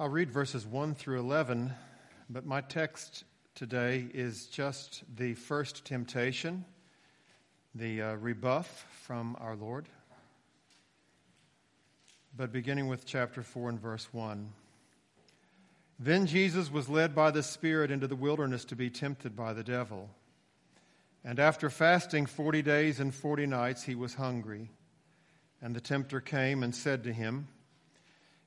I'll read verses 1 through 11, but my text today is just the first temptation, the uh, rebuff from our Lord. But beginning with chapter 4 and verse 1. Then Jesus was led by the Spirit into the wilderness to be tempted by the devil. And after fasting 40 days and 40 nights, he was hungry. And the tempter came and said to him,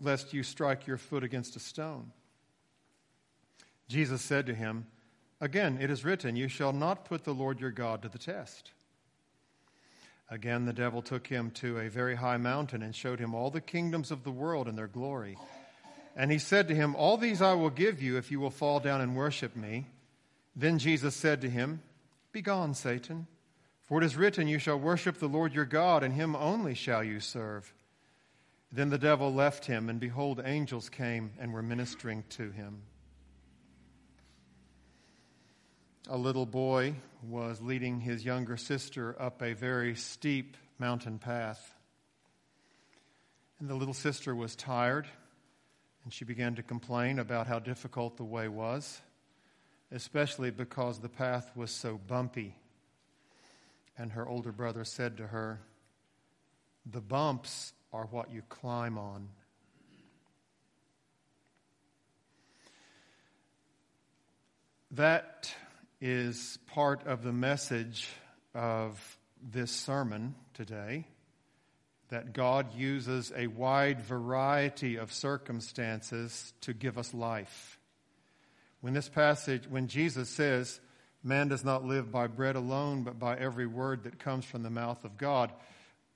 lest you strike your foot against a stone. Jesus said to him, Again, it is written, You shall not put the Lord your God to the test. Again, the devil took him to a very high mountain and showed him all the kingdoms of the world and their glory. And he said to him, All these I will give you if you will fall down and worship me. Then Jesus said to him, Begone, Satan, for it is written, You shall worship the Lord your God, and him only shall you serve. Then the devil left him, and behold, angels came and were ministering to him. A little boy was leading his younger sister up a very steep mountain path. And the little sister was tired, and she began to complain about how difficult the way was, especially because the path was so bumpy. And her older brother said to her, The bumps are what you climb on. That is part of the message of this sermon today that God uses a wide variety of circumstances to give us life. When this passage, when Jesus says, Man does not live by bread alone, but by every word that comes from the mouth of God,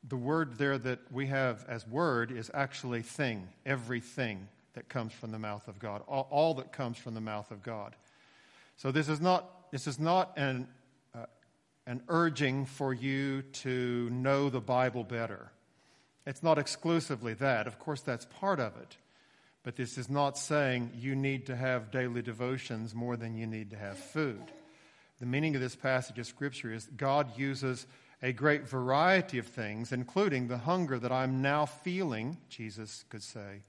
the word there that we have as word is actually thing, everything that comes from the mouth of God, all, all that comes from the mouth of God. So this is not, this is not an, uh, an urging for you to know the Bible better. It's not exclusively that. Of course, that's part of it. But this is not saying you need to have daily devotions more than you need to have food. The meaning of this passage of Scripture is God uses a great variety of things, including the hunger that I'm now feeling, Jesus could say,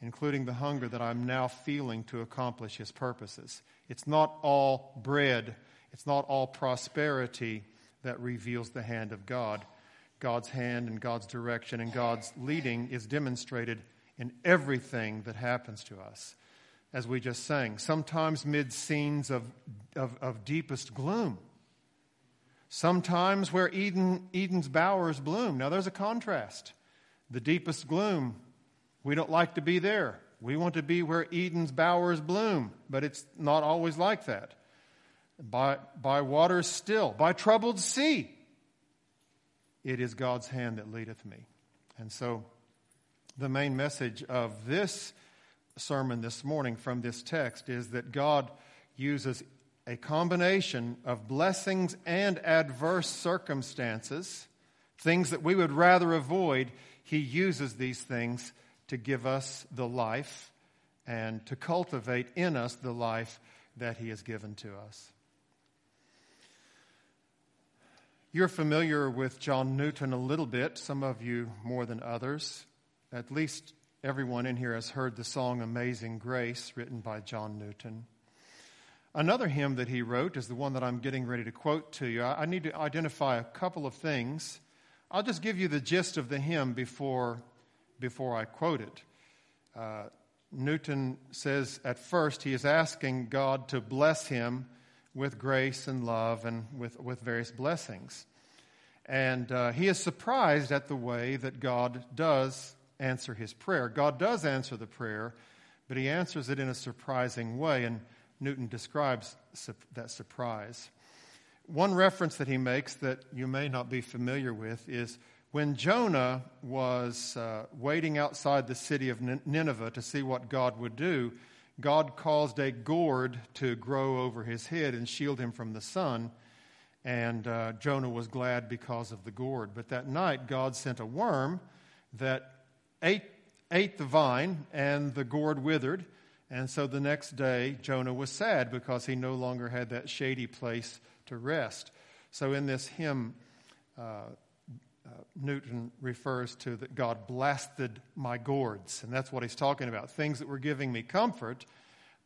including the hunger that I'm now feeling to accomplish his purposes. It's not all bread, it's not all prosperity that reveals the hand of God. God's hand and God's direction and God's leading is demonstrated in everything that happens to us. As we just sang, sometimes mid scenes of, of, of deepest gloom Sometimes where Eden, Eden's bowers bloom. Now there's a contrast. The deepest gloom, we don't like to be there. We want to be where Eden's bowers bloom, but it's not always like that. By, by waters still, by troubled sea, it is God's hand that leadeth me. And so, the main message of this sermon this morning from this text is that God uses a combination of blessings and adverse circumstances, things that we would rather avoid, he uses these things to give us the life and to cultivate in us the life that he has given to us. You're familiar with John Newton a little bit, some of you more than others. At least everyone in here has heard the song Amazing Grace, written by John Newton. Another hymn that he wrote is the one that I'm getting ready to quote to you. I need to identify a couple of things. I'll just give you the gist of the hymn before, before I quote it. Uh, Newton says at first he is asking God to bless him with grace and love and with, with various blessings. And uh, he is surprised at the way that God does answer his prayer. God does answer the prayer, but he answers it in a surprising way. And Newton describes that surprise. One reference that he makes that you may not be familiar with is when Jonah was uh, waiting outside the city of Nineveh to see what God would do, God caused a gourd to grow over his head and shield him from the sun. And uh, Jonah was glad because of the gourd. But that night, God sent a worm that ate, ate the vine, and the gourd withered. And so the next day, Jonah was sad because he no longer had that shady place to rest. So in this hymn, uh, uh, Newton refers to that God blasted my gourds. And that's what he's talking about. Things that were giving me comfort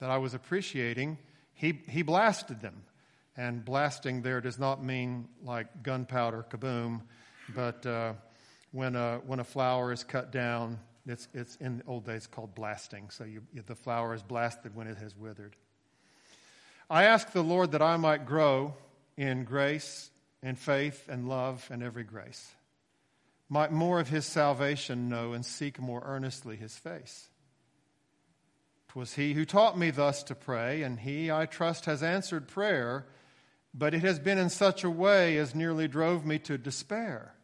that I was appreciating, he, he blasted them. And blasting there does not mean like gunpowder, kaboom, but uh, when, a, when a flower is cut down, it's, it's in the old days called blasting. So you, the flower is blasted when it has withered. I ask the Lord that I might grow in grace and faith and love and every grace, might more of his salvation know and seek more earnestly his face. 'Twas he who taught me thus to pray, and he, I trust, has answered prayer, but it has been in such a way as nearly drove me to despair.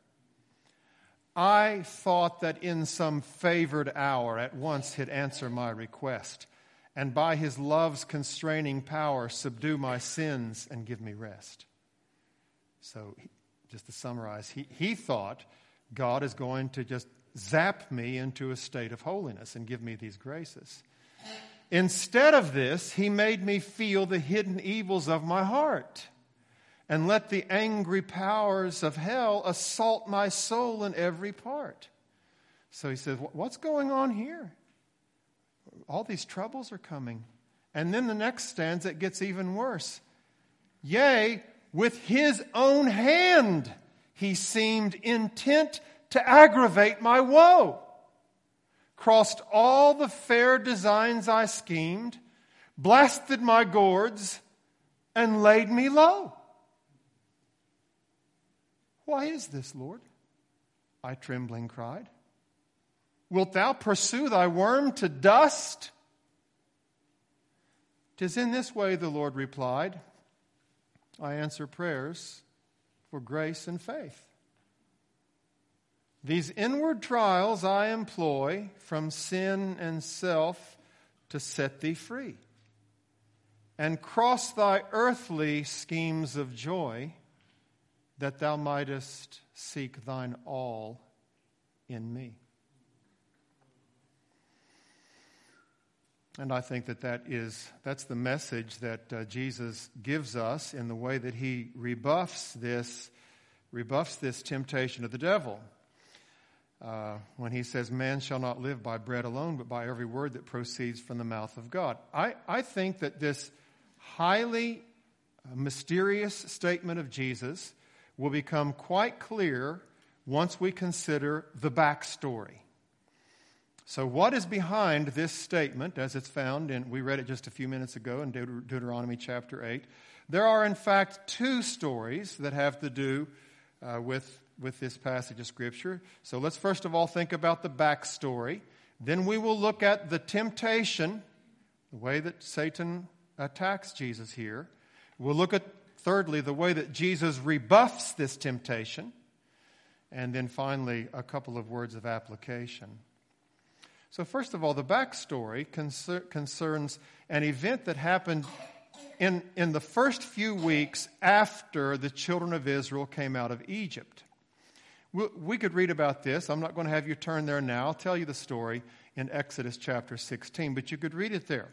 I thought that in some favored hour at once he'd answer my request, and by his love's constraining power subdue my sins and give me rest. So, just to summarize, he, he thought God is going to just zap me into a state of holiness and give me these graces. Instead of this, he made me feel the hidden evils of my heart and let the angry powers of hell assault my soul in every part. So he says, What's going on here? All these troubles are coming. And then the next stanza, gets even worse. Yea, with his own hand he seemed intent to aggravate my woe. Crossed all the fair designs I schemed, blasted my gourds, and laid me low. Why is this, Lord? I trembling cried. Wilt thou pursue thy worm to dust? Tis in this way, the Lord replied, I answer prayers for grace and faith. These inward trials I employ from sin and self to set thee free and cross thy earthly schemes of joy that thou mightest seek thine all in me. And I think that, that is, that's the message that uh, Jesus gives us in the way that he rebuffs this, rebuffs this temptation of the devil. Uh, when he says, Man shall not live by bread alone, but by every word that proceeds from the mouth of God. I, I think that this highly uh, mysterious statement of Jesus will become quite clear once we consider the backstory. So, what is behind this statement as it's found in, we read it just a few minutes ago in Deut- Deuteronomy chapter 8? There are, in fact, two stories that have to do uh, with, with this passage of Scripture. So, let's first of all think about the backstory. Then we will look at the temptation, the way that Satan attacks Jesus here. We'll look at Thirdly, the way that Jesus rebuffs this temptation. And then finally, a couple of words of application. So, first of all, the backstory concer- concerns an event that happened in, in the first few weeks after the children of Israel came out of Egypt. We, we could read about this. I'm not going to have you turn there now. I'll tell you the story in Exodus chapter 16, but you could read it there.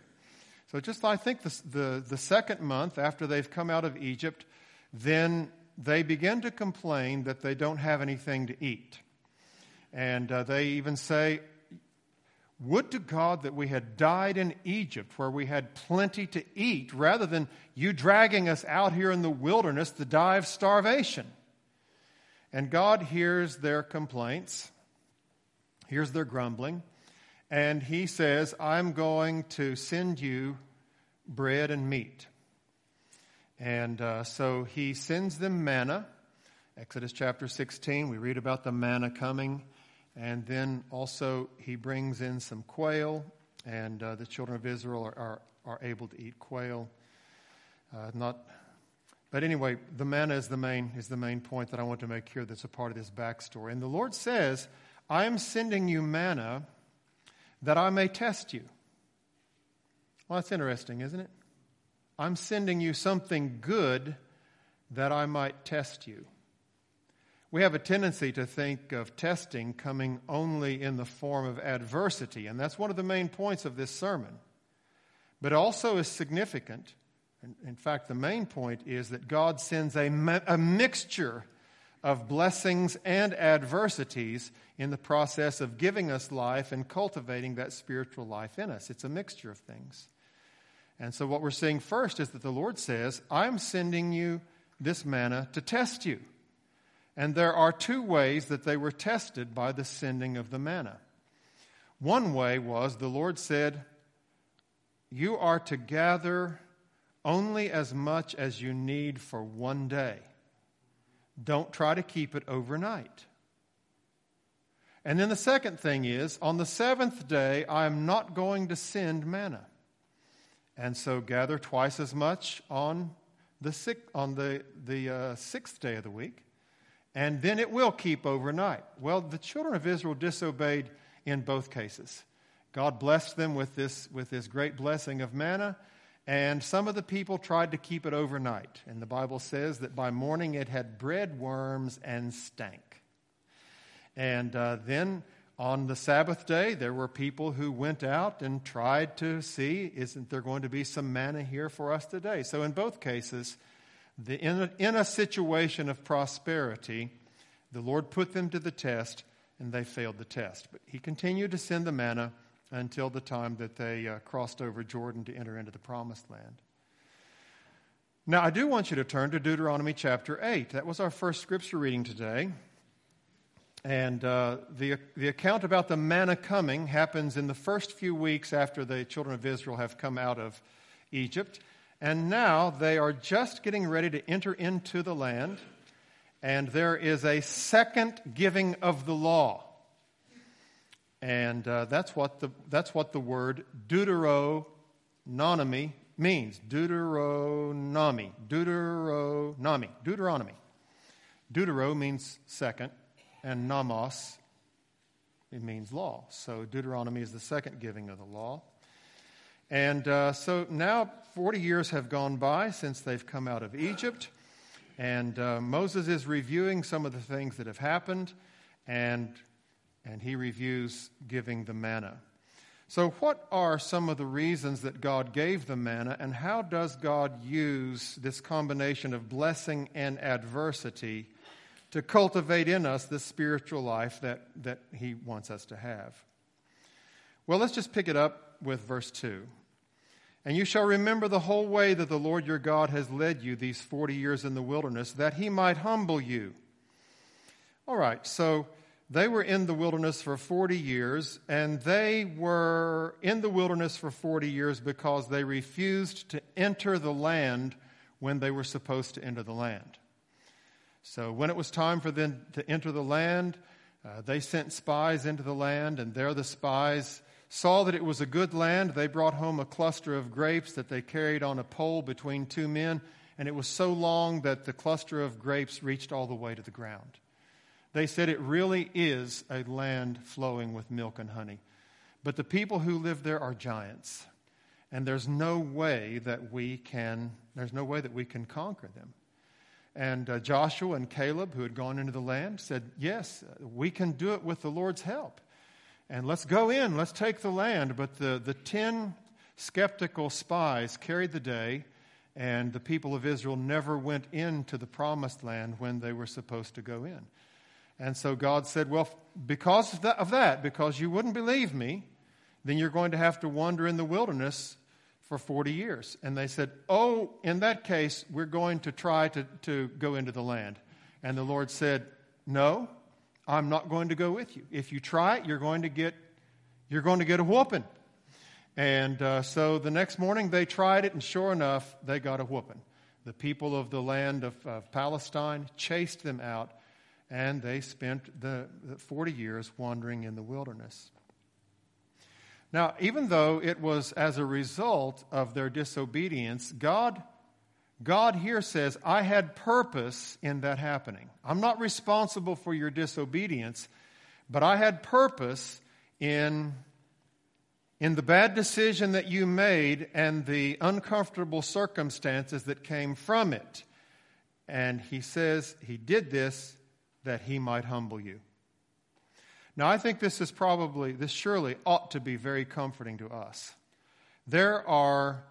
So just I think the, the, the second month after they've come out of Egypt, then they begin to complain that they don't have anything to eat. And uh, they even say, Would to God that we had died in Egypt where we had plenty to eat rather than you dragging us out here in the wilderness to die of starvation. And God hears their complaints, hears their grumbling, and he says, I'm going to send you bread and meat. And uh, so he sends them manna. Exodus chapter 16, we read about the manna coming. And then also he brings in some quail, and uh, the children of Israel are, are, are able to eat quail. Uh, not, but anyway, the manna is the main is the main point that I want to make here. That's a part of this backstory. And the Lord says, "I am sending you manna that I may test you. Well, that's interesting, isn't it? I'm sending you something good that I might test you. We have a tendency to think of testing coming only in the form of adversity, and that's one of the main points of this sermon. But also is significant. In fact, the main point is that God sends a, a mixture of blessings and adversities in the process of giving us life and cultivating that spiritual life in us. It's a mixture of things. And so, what we're seeing first is that the Lord says, I'm sending you this manna to test you. And there are two ways that they were tested by the sending of the manna. One way was the Lord said, You are to gather only as much as you need for one day. Don't try to keep it overnight. And then the second thing is, on the seventh day, I am not going to send manna. And so gather twice as much on the, six, on the, the uh, sixth day of the week, and then it will keep overnight. Well, the children of Israel disobeyed in both cases. God blessed them with this, with this great blessing of manna, and some of the people tried to keep it overnight. And the Bible says that by morning it had bred worms and stank. And uh, then on the Sabbath day, there were people who went out and tried to see, isn't there going to be some manna here for us today? So, in both cases, the, in, a, in a situation of prosperity, the Lord put them to the test and they failed the test. But He continued to send the manna until the time that they uh, crossed over Jordan to enter into the promised land. Now, I do want you to turn to Deuteronomy chapter 8. That was our first scripture reading today. And uh, the, the account about the manna coming happens in the first few weeks after the children of Israel have come out of Egypt. And now they are just getting ready to enter into the land. And there is a second giving of the law. And uh, that's, what the, that's what the word Deuteronomy means. Deuteronomy. Deuteronomy. Deuteronomy. Deutero means second and nomos, it means law. So Deuteronomy is the second giving of the law. And uh, so now 40 years have gone by since they've come out of Egypt. And uh, Moses is reviewing some of the things that have happened, and, and he reviews giving the manna. So, what are some of the reasons that God gave the manna, and how does God use this combination of blessing and adversity to cultivate in us the spiritual life that, that He wants us to have. Well, let's just pick it up with verse 2. And you shall remember the whole way that the Lord your God has led you these 40 years in the wilderness, that He might humble you. All right, so they were in the wilderness for 40 years, and they were in the wilderness for 40 years because they refused to enter the land when they were supposed to enter the land. So when it was time for them to enter the land, uh, they sent spies into the land, and there the spies saw that it was a good land. They brought home a cluster of grapes that they carried on a pole between two men, and it was so long that the cluster of grapes reached all the way to the ground. They said it really is a land flowing with milk and honey. But the people who live there are giants, and there's no way that we can there's no way that we can conquer them. And uh, Joshua and Caleb, who had gone into the land, said, Yes, we can do it with the Lord's help. And let's go in, let's take the land. But the, the ten skeptical spies carried the day, and the people of Israel never went into the promised land when they were supposed to go in. And so God said, Well, because of that, of that because you wouldn't believe me, then you're going to have to wander in the wilderness for 40 years. And they said, Oh, in that case, we're going to try to, to go into the land. And the Lord said, No, I'm not going to go with you. If you try it, you're going to get, you're going to get a whooping. And uh, so the next morning they tried it, and sure enough, they got a whooping. The people of the land of, of Palestine chased them out, and they spent the, the 40 years wandering in the wilderness. Now, even though it was as a result of their disobedience, God, God here says, I had purpose in that happening. I'm not responsible for your disobedience, but I had purpose in in the bad decision that you made and the uncomfortable circumstances that came from it. And he says he did this that he might humble you. Now, I think this is probably, this surely ought to be very comforting to us. There are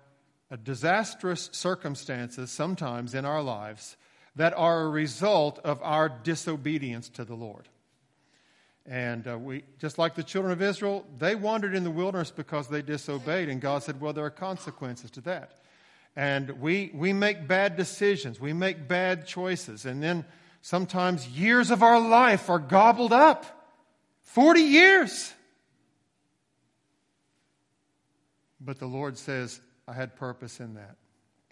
disastrous circumstances sometimes in our lives that are a result of our disobedience to the Lord. And uh, we, just like the children of Israel, they wandered in the wilderness because they disobeyed, and God said, Well, there are consequences to that. And we, we make bad decisions, we make bad choices, and then sometimes years of our life are gobbled up 40 years. But the Lord says, I had purpose in that.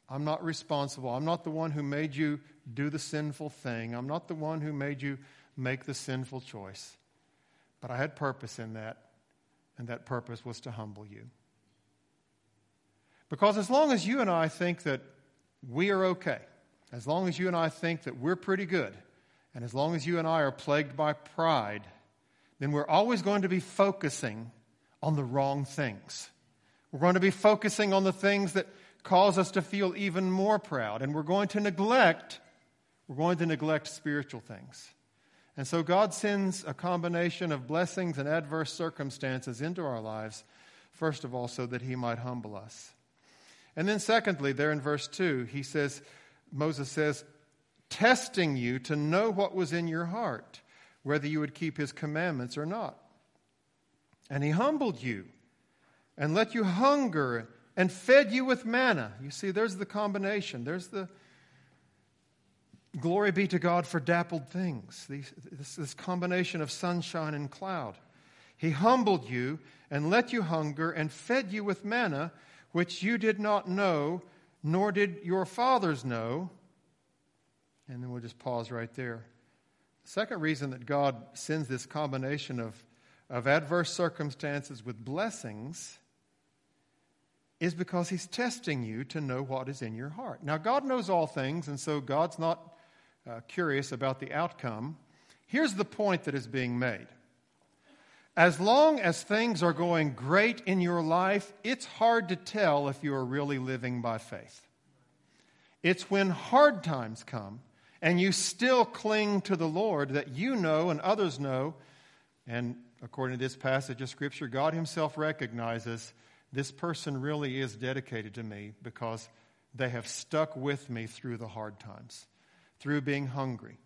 I'm not responsible. I'm not the one who made you do the sinful thing. I'm not the one who made you make the sinful choice. But I had purpose in that, and that purpose was to humble you. Because as long as you and I think that we are okay, as long as you and I think that we're pretty good, and as long as you and I are plagued by pride, then we're always going to be focusing on the wrong things. We're going to be focusing on the things that cause us to feel even more proud, and we're going to neglect we're going to neglect spiritual things. And so God sends a combination of blessings and adverse circumstances into our lives, first of all, so that He might humble us. And then, secondly, there in verse 2, he says, Moses says, testing you to know what was in your heart, whether you would keep His commandments or not. And He humbled you and let you hunger and fed you with manna. You see, there's the combination. There's the glory be to God for dappled things, this, combination of sunshine and cloud. He humbled you and let you hunger and fed you with manna, which you did not know, nor did your fathers know. And then we'll just pause right there. The second reason that God sends this combination of, of adverse circumstances with blessings is because he's testing you to know what is in your heart. Now, God knows all things, and so God's not uh, curious about the outcome. Here's the point that is being made. As long as things are going great in your life, it's hard to tell if you are really living by faith. It's when hard times come and you still cling to the Lord that you know and others know, and according to this passage of Scripture, God Himself recognizes this person really is dedicated to me because they have stuck with me through the hard times, through being hungry,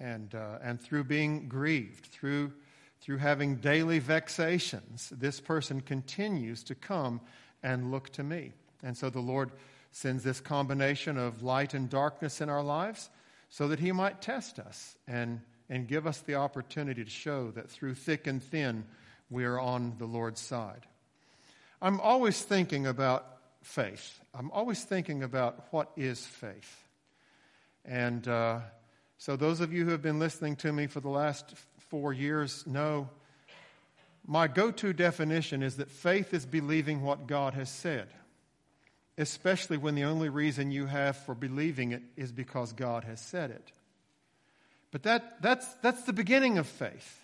and, uh, and through being grieved, through, through having daily vexations. This person continues to come and look to me. And so the Lord sends this combination of light and darkness in our lives so that He might test us and, and give us the opportunity to show that through thick and thin, we are on the Lord's side. I'm always thinking about faith. I'm always thinking about what is faith. And uh, so, those of you who have been listening to me for the last four years know my go to definition is that faith is believing what God has said, especially when the only reason you have for believing it is because God has said it. But that, that's, that's the beginning of faith.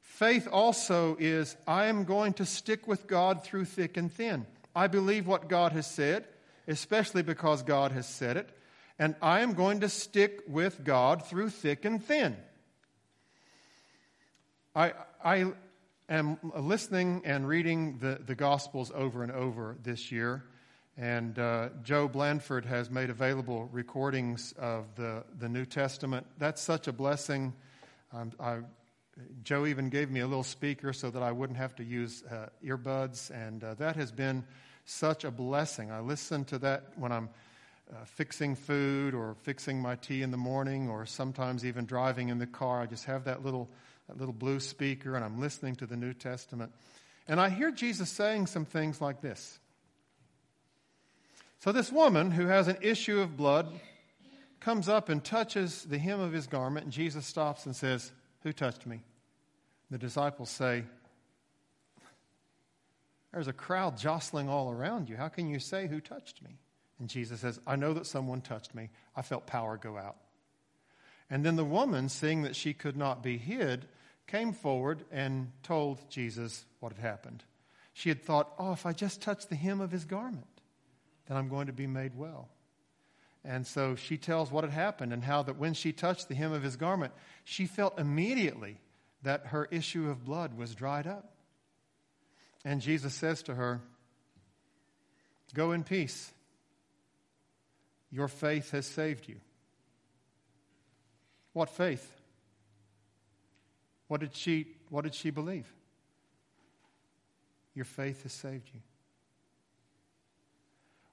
Faith also is I am going to stick with God through thick and thin. I believe what God has said, especially because God has said it, and I am going to stick with God through thick and thin. I, I am listening and reading the, the Gospels over and over this year, and uh, Joe Blandford has made available recordings of the, the New Testament. That's such a blessing. Um, I Joe even gave me a little speaker so that I wouldn't have to use uh, earbuds, and uh, that has been such a blessing. I listen to that when I'm uh, fixing food or fixing my tea in the morning, or sometimes even driving in the car. I just have that little, that little blue speaker, and I'm listening to the New Testament. And I hear Jesus saying some things like this. So, this woman who has an issue of blood comes up and touches the hem of his garment, and Jesus stops and says, who touched me? The disciples say, There's a crowd jostling all around you. How can you say, Who touched me? And Jesus says, I know that someone touched me. I felt power go out. And then the woman, seeing that she could not be hid, came forward and told Jesus what had happened. She had thought, oh, if I just touch the hem of his garment, then I'm going to be made well. And so she tells what had happened and how that when she touched the hem of his garment, she felt immediately that her issue of blood was dried up. And Jesus says to her, Go in peace. Your faith has saved you. What faith? What did she, what did she believe? Your faith has saved you.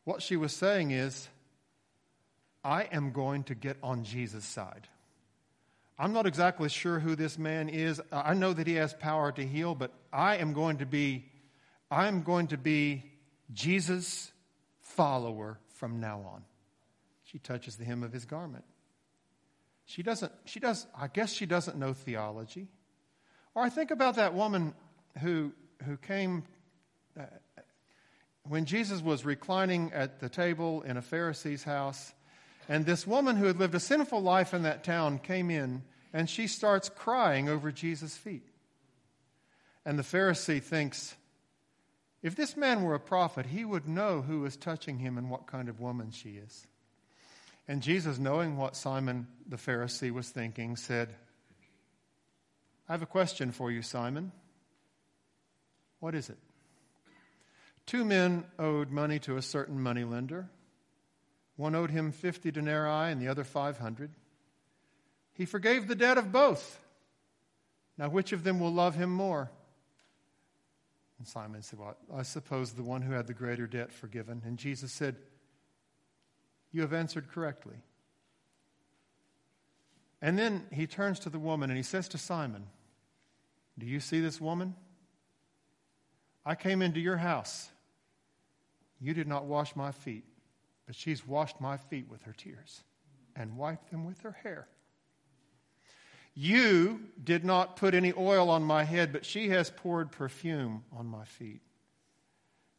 What she was saying is, I am going to get on Jesus' side. I'm not exactly sure who this man is. I know that he has power to heal, but I am going to be I'm going to be Jesus' follower from now on. She touches the hem of his garment. She doesn't, she does, I guess she doesn't know theology. Or I think about that woman who, who came uh, when Jesus was reclining at the table in a Pharisee's house, and this woman who had lived a sinful life in that town came in and she starts crying over Jesus' feet. And the Pharisee thinks, if this man were a prophet, he would know who is touching him and what kind of woman she is. And Jesus, knowing what Simon the Pharisee was thinking, said, I have a question for you, Simon. What is it? Two men owed money to a certain moneylender. One owed him 50 denarii and the other 500. He forgave the debt of both. Now, which of them will love him more? And Simon said, Well, I suppose the one who had the greater debt forgiven. And Jesus said, You have answered correctly. And then he turns to the woman and he says to Simon, Do you see this woman? I came into your house. You did not wash my feet, but she's washed my feet with her tears and wiped them with her hair. You did not put any oil on my head, but she has poured perfume on my feet.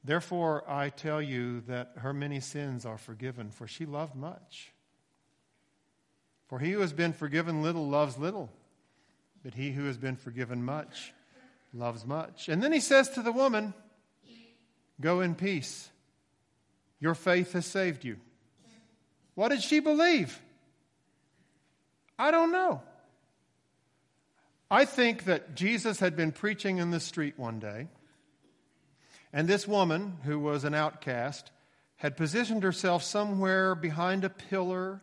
Therefore, I tell you that her many sins are forgiven, for she loved much. For he who has been forgiven little loves little, but he who has been forgiven much loves much. And then he says to the woman, Go in peace. Your faith has saved you. What did she believe? I don't know. I think that Jesus had been preaching in the street one day, and this woman, who was an outcast, had positioned herself somewhere behind a pillar,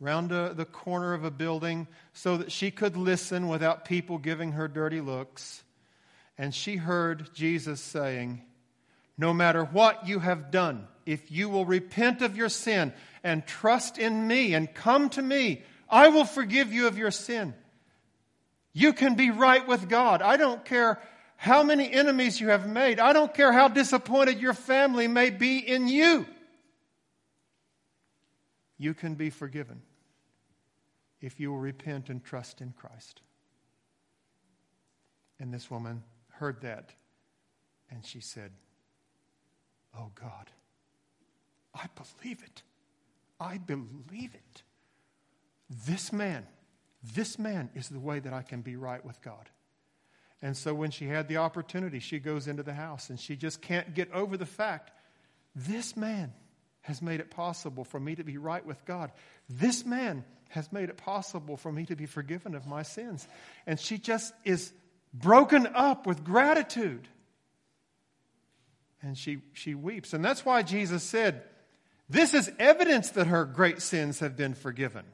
round a, the corner of a building, so that she could listen without people giving her dirty looks. And she heard Jesus saying, No matter what you have done, if you will repent of your sin and trust in me and come to me, I will forgive you of your sin. You can be right with God. I don't care how many enemies you have made. I don't care how disappointed your family may be in you. You can be forgiven if you will repent and trust in Christ. And this woman heard that and she said, Oh God, I believe it. I believe it. This man this man is the way that I can be right with God. And so when she had the opportunity, she goes into the house and she just can't get over the fact this man has made it possible for me to be right with God. This man has made it possible for me to be forgiven of my sins. And she just is broken up with gratitude. And she, she weeps. And that's why Jesus said, This is evidence that her great sins have been forgiven.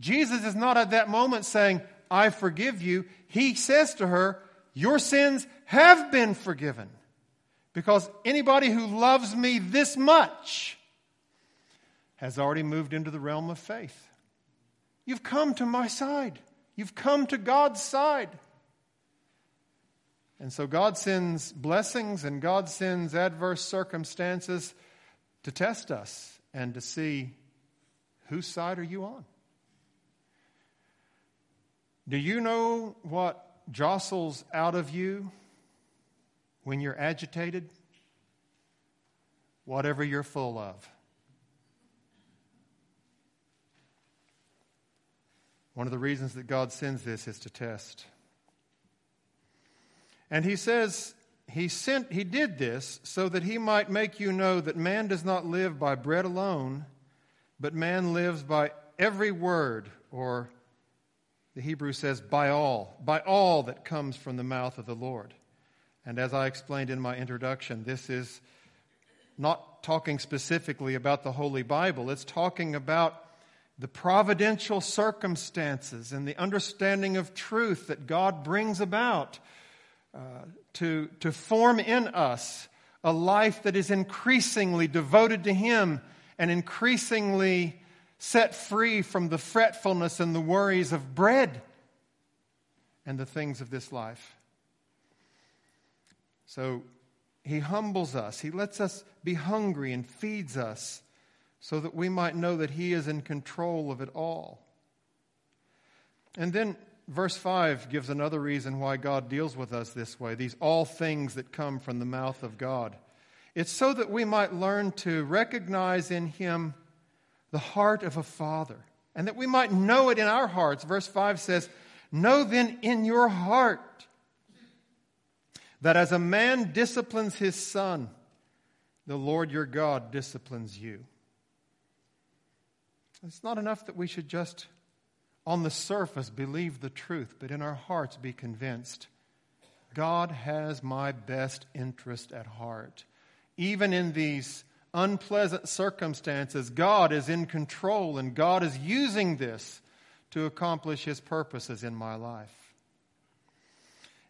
Jesus is not at that moment saying, I forgive you. He says to her, Your sins have been forgiven. Because anybody who loves me this much has already moved into the realm of faith. You've come to my side, you've come to God's side. And so God sends blessings and God sends adverse circumstances to test us and to see whose side are you on? Do you know what jostles out of you when you're agitated? Whatever you're full of. One of the reasons that God sends this is to test. And he says he sent he did this so that he might make you know that man does not live by bread alone, but man lives by every word or the Hebrew says by all, by all that comes from the mouth of the Lord. And as I explained in my introduction, this is not talking specifically about the Holy Bible. It's talking about the providential circumstances and the understanding of truth that God brings about to, to form in us a life that is increasingly devoted to Him and increasingly set free from the fretfulness and the worries of bread and the things of this life. So he humbles us, he lets us be hungry and feeds us so that we might know that he is in control of it all. And then verse 5 gives another reason why God deals with us this way these all things that come from the mouth of God. It's so that we might learn to recognize in him the heart of a father and that we might know it in our hearts. Verse 5 says, Know then in your heart that as a man disciplines his son, the Lord your God disciplines you. It's not enough that we should just, on the surface, believe the truth, but in our hearts be convinced God has my best interest at heart. Even in these unpleasant circumstances, God is in control and God is using this to accomplish His purposes in my life.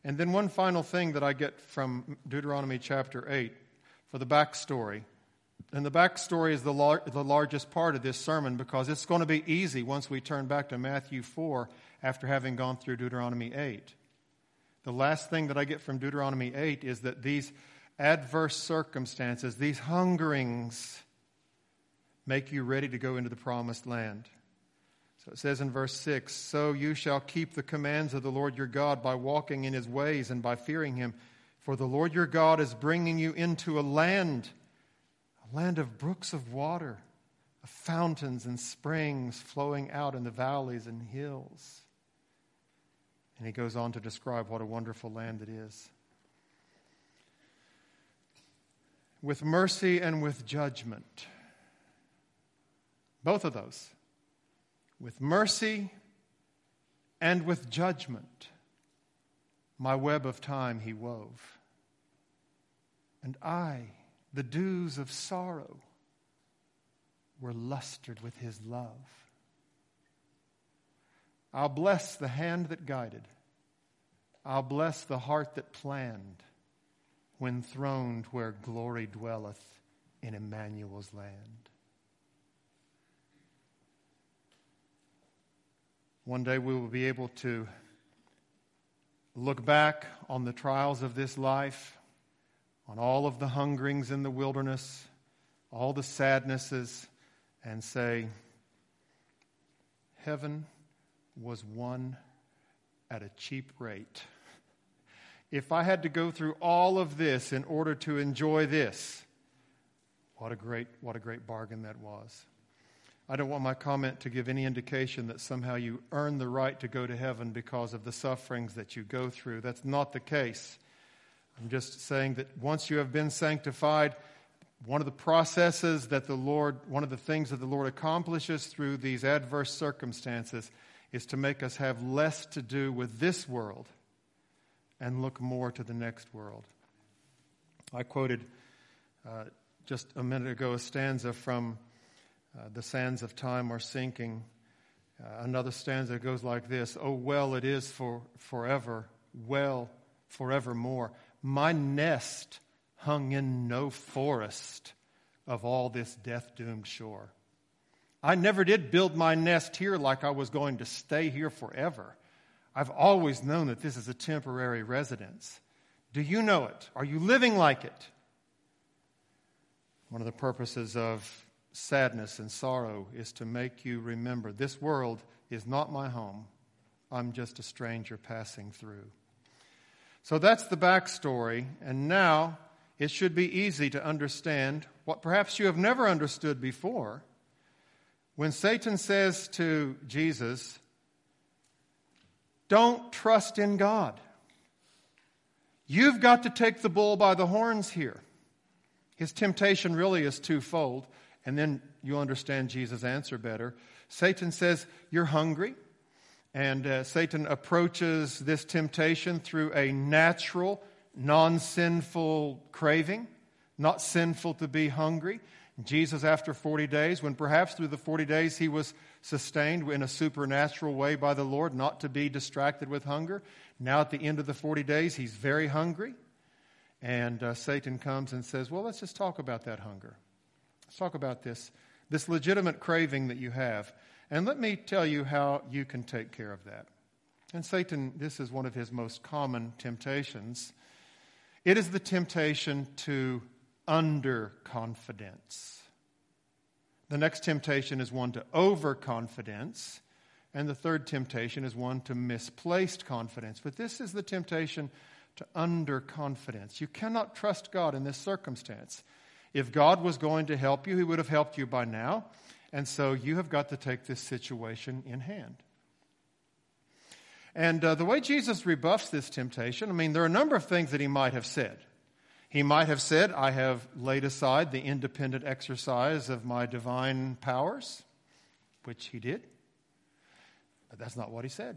And then, one final thing that I get from Deuteronomy chapter 8 for the backstory. And the backstory is the, lar- the largest part of this sermon because it's going to be easy once we turn back to Matthew 4 after having gone through Deuteronomy 8. The last thing that I get from Deuteronomy 8 is that these adverse circumstances, these hungerings, make you ready to go into the promised land. So it says in verse 6 So you shall keep the commands of the Lord your God by walking in his ways and by fearing him. For the Lord your God is bringing you into a land, land of brooks of water, of fountains and springs flowing out in the valleys and hills. And he goes on to describe what a wonderful land it is. With mercy and with judgment. Both of those with mercy and with judgment. My web of time he wove. And I, the dews of sorrow, were lustered with his love. I'll bless the hand that guided. I'll bless the heart that planned when throned where glory dwelleth in Emmanuel's land. One day we will be able to look back on the trials of this life, on all of the hungerings in the wilderness, all the sadnesses, and say, Heaven was won at a cheap rate. If I had to go through all of this in order to enjoy this, what a great, what a great bargain that was. I don't want my comment to give any indication that somehow you earn the right to go to heaven because of the sufferings that you go through. That's not the case. I'm just saying that once you have been sanctified, one of the processes that the Lord, one of the things that the Lord accomplishes through these adverse circumstances is to make us have less to do with this world and look more to the next world. I quoted uh, just a minute ago a stanza from uh, the sands of time are sinking. Uh, another stanza goes like this Oh, well, it is for forever, well, forevermore. My nest hung in no forest of all this death doomed shore. I never did build my nest here like I was going to stay here forever. I've always known that this is a temporary residence. Do you know it? Are you living like it? One of the purposes of sadness and sorrow is to make you remember this world is not my home. I'm just a stranger passing through. So that's the backstory. And now it should be easy to understand what perhaps you have never understood before. When Satan says to Jesus, Don't trust in God. You've got to take the bull by the horns here. His temptation really is twofold, and then you'll understand Jesus' answer better. Satan says, You're hungry. And uh, Satan approaches this temptation through a natural, non sinful craving, not sinful to be hungry. Jesus, after 40 days, when perhaps through the 40 days he was sustained in a supernatural way by the Lord, not to be distracted with hunger, now at the end of the 40 days, he's very hungry. And uh, Satan comes and says, Well, let's just talk about that hunger. Let's talk about this, this legitimate craving that you have. And let me tell you how you can take care of that. And Satan, this is one of his most common temptations. It is the temptation to underconfidence. The next temptation is one to overconfidence. And the third temptation is one to misplaced confidence. But this is the temptation to underconfidence. You cannot trust God in this circumstance. If God was going to help you, He would have helped you by now. And so you have got to take this situation in hand. And uh, the way Jesus rebuffs this temptation, I mean, there are a number of things that He might have said. He might have said, I have laid aside the independent exercise of my divine powers, which He did. But that's not what He said.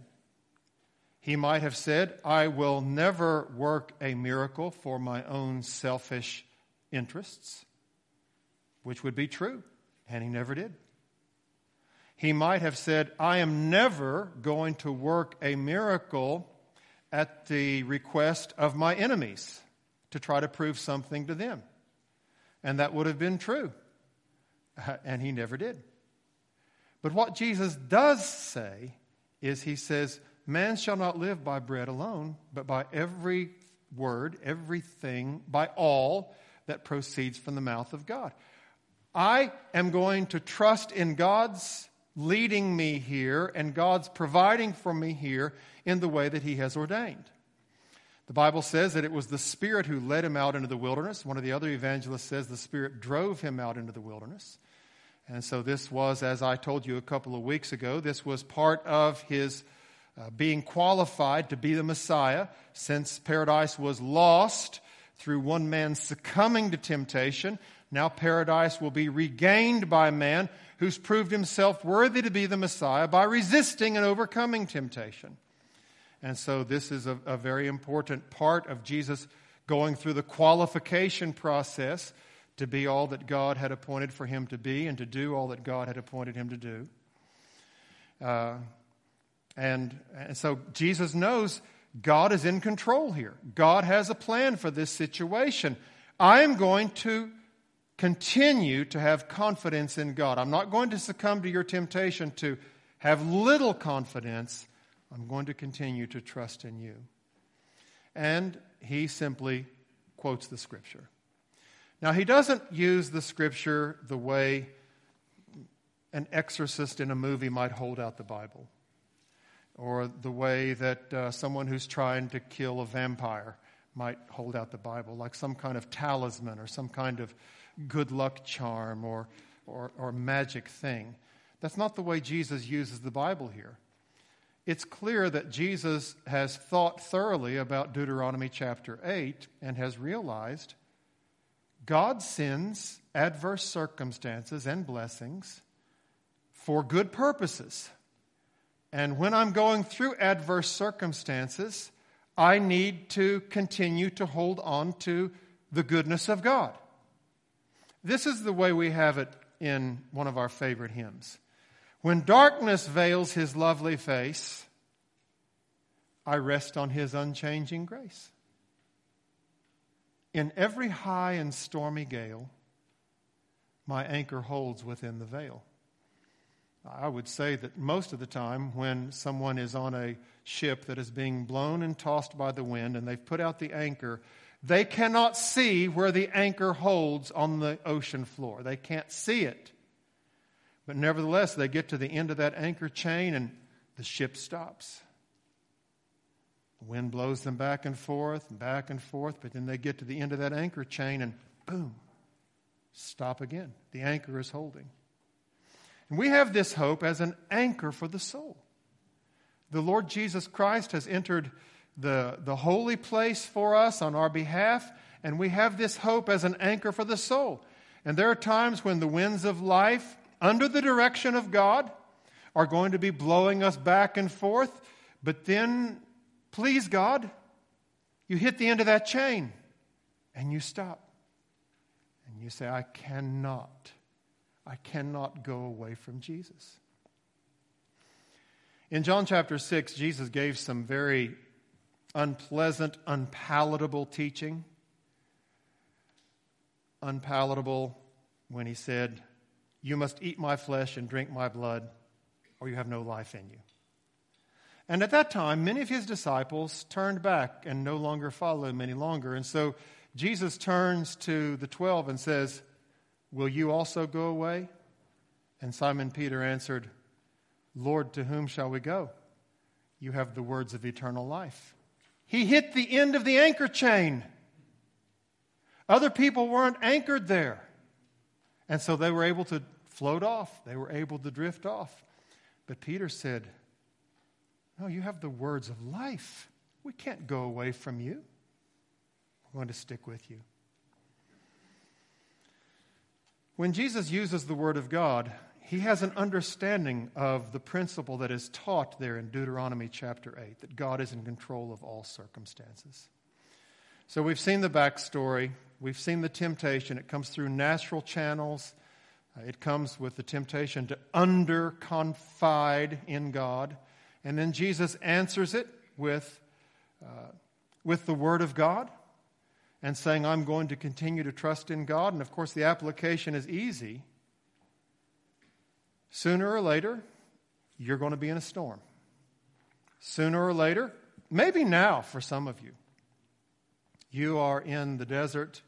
He might have said, I will never work a miracle for my own selfish interests, which would be true, and he never did. He might have said, I am never going to work a miracle at the request of my enemies to try to prove something to them. And that would have been true. And he never did. But what Jesus does say is, He says, Man shall not live by bread alone, but by every word, everything, by all that proceeds from the mouth of God. I am going to trust in God's leading me here and God's providing for me here in the way that He has ordained. The Bible says that it was the Spirit who led him out into the wilderness. One of the other evangelists says the Spirit drove him out into the wilderness. And so this was, as I told you a couple of weeks ago, this was part of his uh, being qualified to be the Messiah, since paradise was lost through one man succumbing to temptation. Now paradise will be regained by man who's proved himself worthy to be the Messiah by resisting and overcoming temptation. And so this is a, a very important part of Jesus going through the qualification process to be all that God had appointed for him to be and to do all that God had appointed him to do. Uh, and, and so Jesus knows God is in control here. God has a plan for this situation. I am going to continue to have confidence in God. I'm not going to succumb to your temptation to have little confidence. I'm going to continue to trust in you. And he simply quotes the scripture. Now, he doesn't use the scripture the way an exorcist in a movie might hold out the Bible or the way that uh, someone who's trying to kill a vampire might hold out the Bible, like some kind of talisman or some kind of good luck charm or, or, or magic thing. That's not the way Jesus uses the Bible here. It's clear that Jesus has thought thoroughly about Deuteronomy chapter 8 and has realized God sends adverse circumstances and blessings for good purposes. And when I'm going through adverse circumstances, I need to continue to hold on to the goodness of God. This is the way we have it in one of our favorite hymns. When darkness veils his lovely face, I rest on his unchanging grace. In every high and stormy gale, my anchor holds within the veil. I would say that most of the time, when someone is on a ship that is being blown and tossed by the wind and they've put out the anchor, they cannot see where the anchor holds on the ocean floor. They can't see it. But nevertheless, they get to the end of that anchor chain and the ship stops. The wind blows them back and forth and back and forth, but then they get to the end of that anchor chain and boom, stop again. The anchor is holding. And we have this hope as an anchor for the soul. The Lord Jesus Christ has entered the, the holy place for us on our behalf, and we have this hope as an anchor for the soul. And there are times when the winds of life, under the direction of God, are going to be blowing us back and forth, but then, please God, you hit the end of that chain and you stop. And you say, I cannot, I cannot go away from Jesus. In John chapter 6, Jesus gave some very unpleasant, unpalatable teaching. Unpalatable when he said, You must eat my flesh and drink my blood, or you have no life in you. And at that time, many of his disciples turned back and no longer followed him any longer. And so Jesus turns to the twelve and says, Will you also go away? And Simon Peter answered, Lord, to whom shall we go? You have the words of eternal life. He hit the end of the anchor chain. Other people weren't anchored there. And so they were able to float off, they were able to drift off. But Peter said, No, you have the words of life. We can't go away from you. We're going to stick with you. When Jesus uses the Word of God, he has an understanding of the principle that is taught there in Deuteronomy chapter 8 that God is in control of all circumstances. So we've seen the backstory, we've seen the temptation. It comes through natural channels, uh, it comes with the temptation to under confide in God. And then Jesus answers it with, uh, with the Word of God and saying, I'm going to continue to trust in God. And of course, the application is easy Sooner or later, you're going to be in a storm. Sooner or later, maybe now for some of you, you are in the desert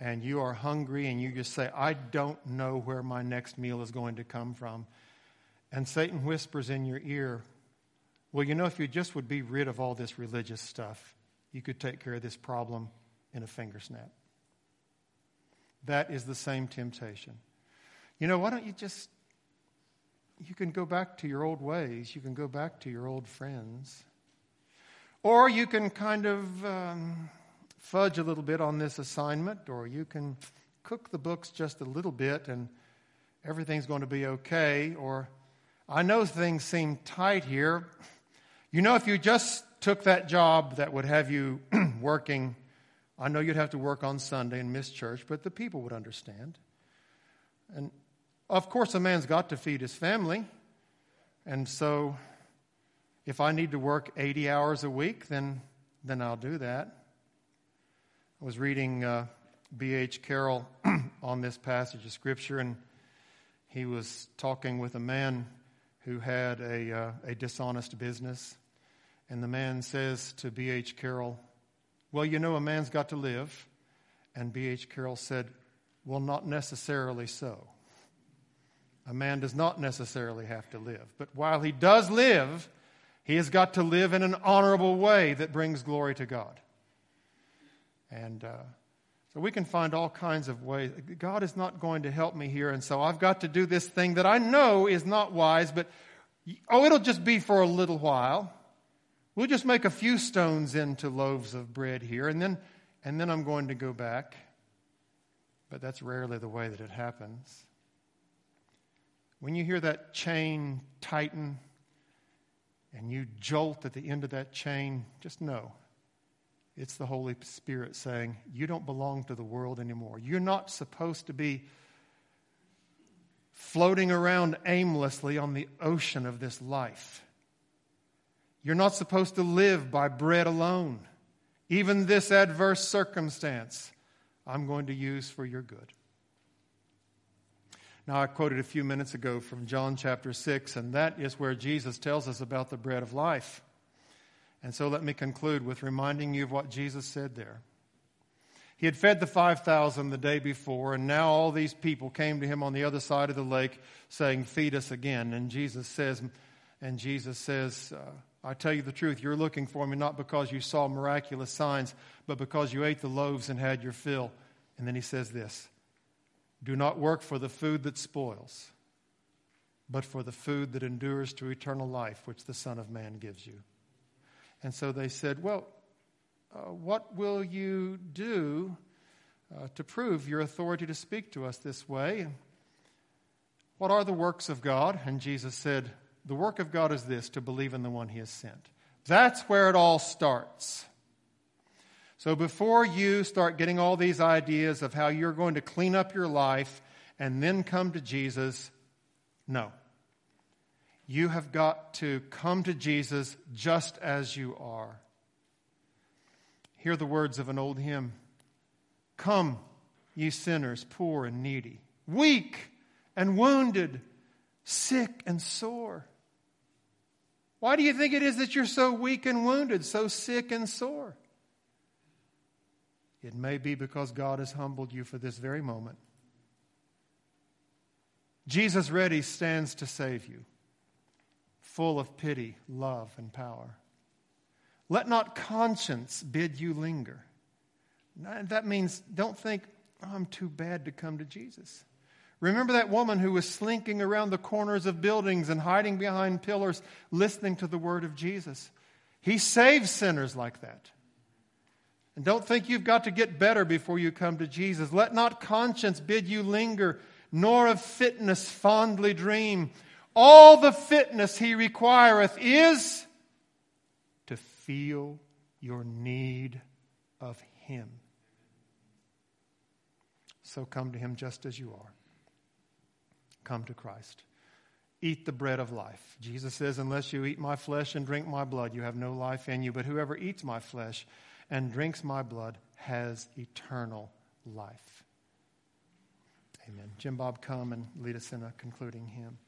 and you are hungry and you just say, I don't know where my next meal is going to come from. And Satan whispers in your ear, Well, you know, if you just would be rid of all this religious stuff, you could take care of this problem in a finger snap. That is the same temptation. You know, why don't you just you can go back to your old ways. You can go back to your old friends. Or you can kind of um, fudge a little bit on this assignment, or you can cook the books just a little bit and everything's going to be okay. Or I know things seem tight here. You know, if you just took that job that would have you working, I know you'd have to work on Sunday and miss church, but the people would understand. And of course, a man's got to feed his family. And so, if I need to work 80 hours a week, then, then I'll do that. I was reading uh, B.H. Carroll on this passage of Scripture, and he was talking with a man who had a, uh, a dishonest business. And the man says to B.H. Carroll, Well, you know, a man's got to live. And B.H. Carroll said, Well, not necessarily so. A man does not necessarily have to live. But while he does live, he has got to live in an honorable way that brings glory to God. And uh, so we can find all kinds of ways. God is not going to help me here, and so I've got to do this thing that I know is not wise, but oh, it'll just be for a little while. We'll just make a few stones into loaves of bread here, and then, and then I'm going to go back. But that's rarely the way that it happens. When you hear that chain tighten and you jolt at the end of that chain, just know it's the Holy Spirit saying, You don't belong to the world anymore. You're not supposed to be floating around aimlessly on the ocean of this life. You're not supposed to live by bread alone. Even this adverse circumstance, I'm going to use for your good. Now, I quoted a few minutes ago from John chapter 6, and that is where Jesus tells us about the bread of life. And so let me conclude with reminding you of what Jesus said there. He had fed the 5,000 the day before, and now all these people came to him on the other side of the lake saying, Feed us again. And Jesus says, and Jesus says, uh, I tell you the truth, you're looking for me not because you saw miraculous signs, but because you ate the loaves and had your fill. And then he says this do not work for the food that spoils, but for the food that endures to eternal life, which the Son of Man gives you. And so they said, Well, uh, what will you do uh, to prove your authority to speak to us this way? What are the works of God? And Jesus said, The work of God is this to believe in the one he has sent. That's where it all starts. So before you start getting all these ideas of how you're going to clean up your life and then come to Jesus, no. You have got to come to Jesus just as you are. Hear the words of an old hymn Come, ye sinners, poor and needy, weak and wounded, sick and sore. Why do you think it is that you're so weak and wounded, so sick and sore? It may be because God has humbled you for this very moment. Jesus ready stands to save you, full of pity, love, and power. Let not conscience bid you linger. That means don't think, oh, I'm too bad to come to Jesus. Remember that woman who was slinking around the corners of buildings and hiding behind pillars, listening to the word of Jesus. He saves sinners like that. And don't think you've got to get better before you come to Jesus. Let not conscience bid you linger, nor of fitness fondly dream. All the fitness he requireth is to feel your need of him. So come to him just as you are. Come to Christ. Eat the bread of life. Jesus says, Unless you eat my flesh and drink my blood, you have no life in you. But whoever eats my flesh and drinks my blood has eternal life. Amen. Jim Bob, come and lead us in a concluding hymn.